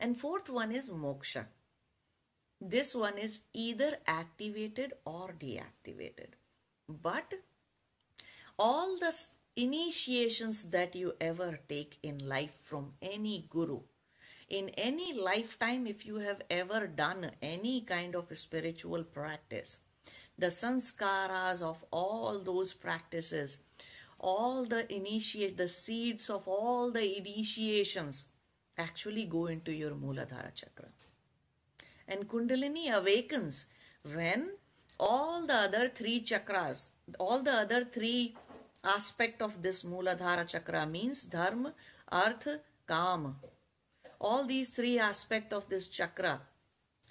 And fourth one is moksha. This one is either activated or deactivated. But all the initiations that you ever take in life from any guru, in any lifetime, if you have ever done any kind of spiritual practice, the sanskaras of all those practices, all the initiate, the seeds of all the initiations actually go into your Muladhara chakra. And Kundalini awakens when all the other three chakras, all the other three aspect of this Muladhara chakra means dharma, artha, kam. All these three aspect of this chakra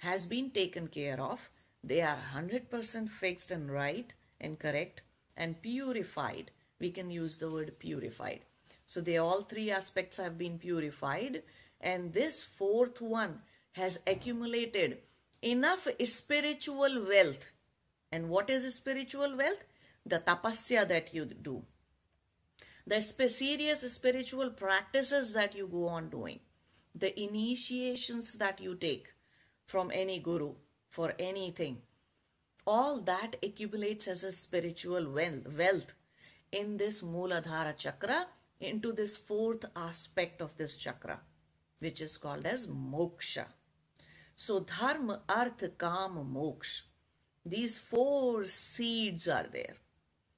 has been taken care of. They are 100% fixed and right and correct and purified. We can use the word purified. So they all three aspects have been purified and this fourth one has accumulated enough spiritual wealth. And what is spiritual wealth? The tapasya that you do. The serious spiritual practices that you go on doing. The initiations that you take from any guru for anything. All that accumulates as a spiritual wealth in this Muladhara chakra into this fourth aspect of this chakra which is called as moksha. So dharma, artha, kama, moksha. These four seeds are there.